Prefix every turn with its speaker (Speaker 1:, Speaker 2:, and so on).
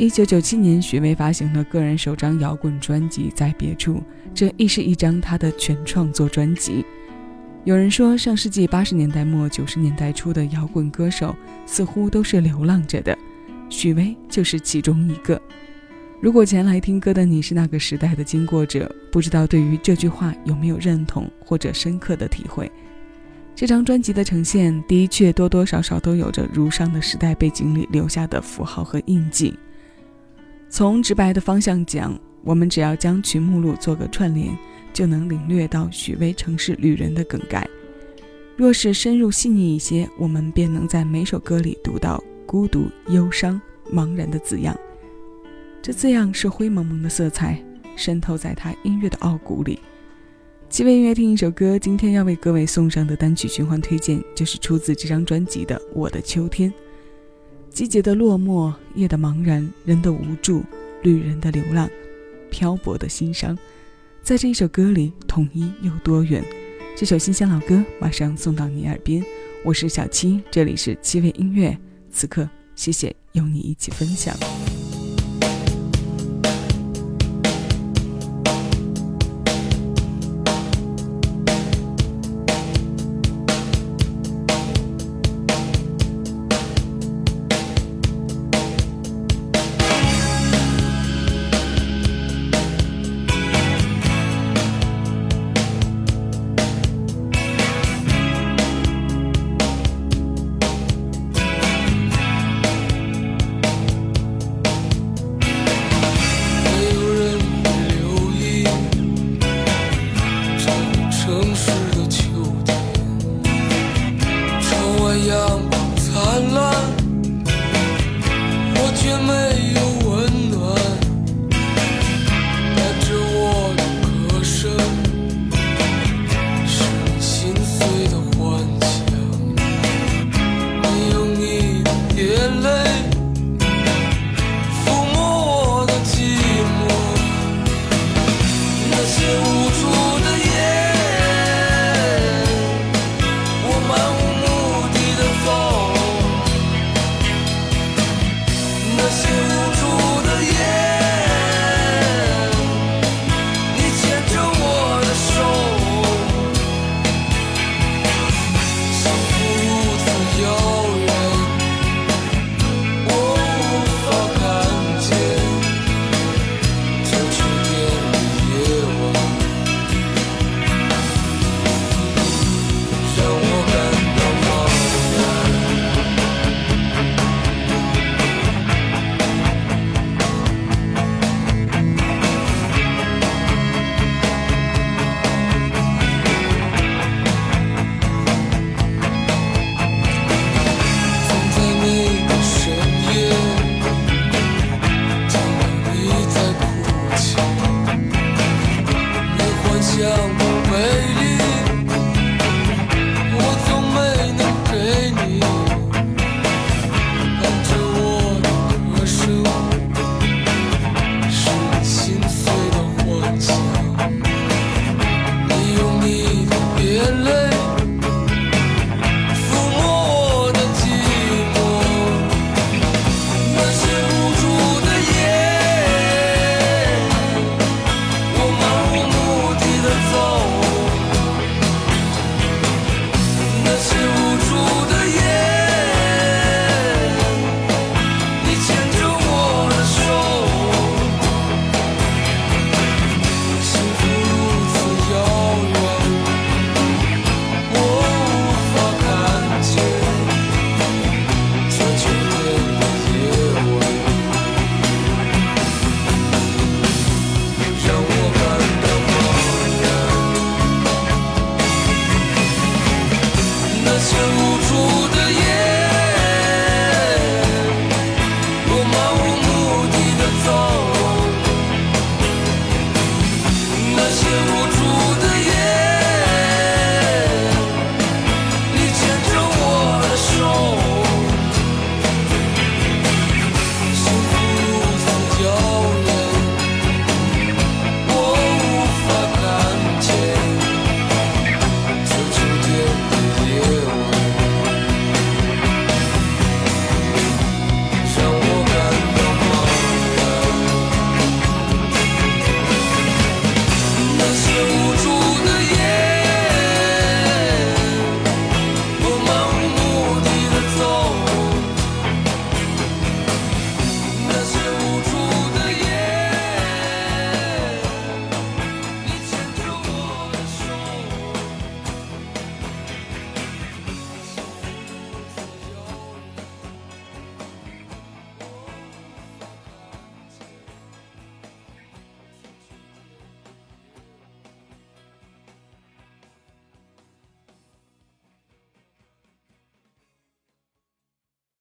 Speaker 1: 一九九七年，许巍发行了个人首张摇滚专辑《在别处》，这亦是一张他的全创作专辑。有人说，上世纪八十年代末九十年代初的摇滚歌手似乎都是流浪着的，许巍就是其中一个。如果前来听歌的你是那个时代的经过者，不知道对于这句话有没有认同或者深刻的体会？这张专辑的呈现的确多多少少都有着如上的时代背景里留下的符号和印记。从直白的方向讲，我们只要将曲目录做个串联，就能领略到许巍《城市旅人》的梗概；若是深入细腻一些，我们便能在每首歌里读到孤独、忧伤、茫然的字样。这字样是灰蒙蒙的色彩，渗透在他音乐的傲骨里。七位音乐听一首歌，今天要为各位送上的单曲循环推荐，就是出自这张专辑的《我的秋天》。季节的落寞，夜的茫然，人的无助，旅人的流浪，漂泊的心伤，在这一首歌里统一又多远。这首新鲜老歌马上送到你耳边，我是小七，这里是七味音乐。此刻，谢谢有你一起分享。
Speaker 2: Cause you.